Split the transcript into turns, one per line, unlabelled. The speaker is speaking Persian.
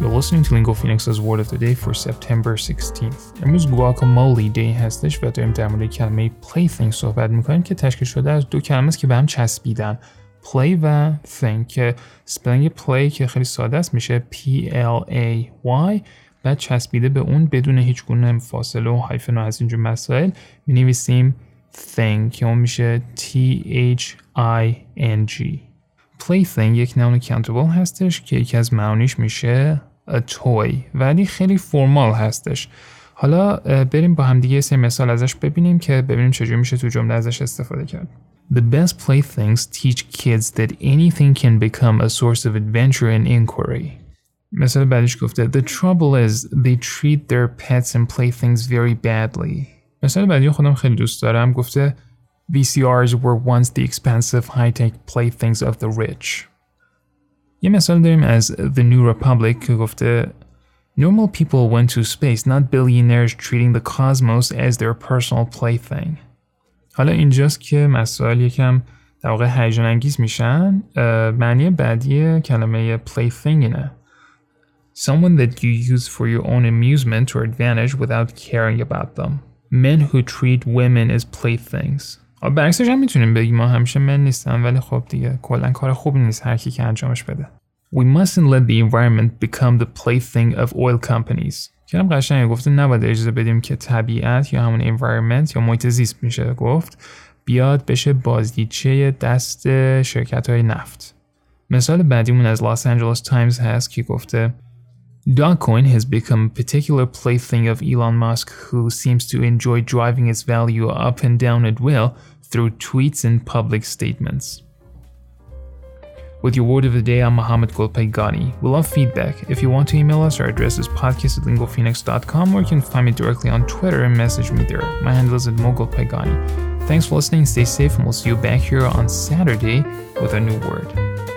You're listening to Lingo Phoenix's Word of the Day for September 16th. امروز guacamole دی هستش و داریم در مورد کلمه plaything صحبت می‌کنیم که تشکیل شده از دو کلمه است که به هم چسبیدن. play و thing که سپلنگ play که خیلی ساده است میشه P L A Y بعد چسبیده به اون بدون هیچ گونه فاصله و هایفن و از اینجور مسائل می نویسیم thing که اون میشه T H I N G plaything یک نون countable هستش که یکی از معانیش میشه a toy ولی خیلی فرمال هستش حالا بریم با هم دیگه سه مثال ازش ببینیم که ببینیم چجوری میشه تو جمله ازش استفاده کرد The best playthings teach kids that anything can become a source of adventure and inquiry. مثال بعدش گفته The trouble is they treat their pets and playthings very badly. مثال بعدی خودم خیلی دوست دارم گفته VCRs were once the expensive high-tech playthings of the rich. یه مثال داریم از The New Republic که گفته Normal people went to space, not billionaires treating the cosmos as their personal plaything. حالا اینجاست که مسائل یکم در واقع هیجان انگیز میشن معنی بعدی کلمه plaything اینه Someone that you use for your own amusement or advantage without caring about them. Men who treat women as playthings. برعکسش هم می‌تونیم بگیم ما همیشه من نیستن ولی خب دیگه کلا کار خوبی نیست هر کی که انجامش بده. We mustn't let the environment become the plaything of oil companies. کلم قشنگه گفته نباید اجازه بدیم که طبیعت یا همون environment یا محیط زیست میشه گفت بیاد بشه بازدیدچه دست شرکت های نفت. مثال بعدیمون از Los Angeles Times هست که گفته Dogcoin has become a particular plaything of Elon Musk, who seems to enjoy driving its value up and down at will through tweets and public statements. With your word of the day, I'm Mohammed Golpaygani. We love feedback. If you want to email us, our address is podcast at lingophoenix.com or you can find me directly on Twitter and message me there. My handle is at mogulpaygani. Thanks for listening, stay safe, and we'll see you back here on Saturday with a new word.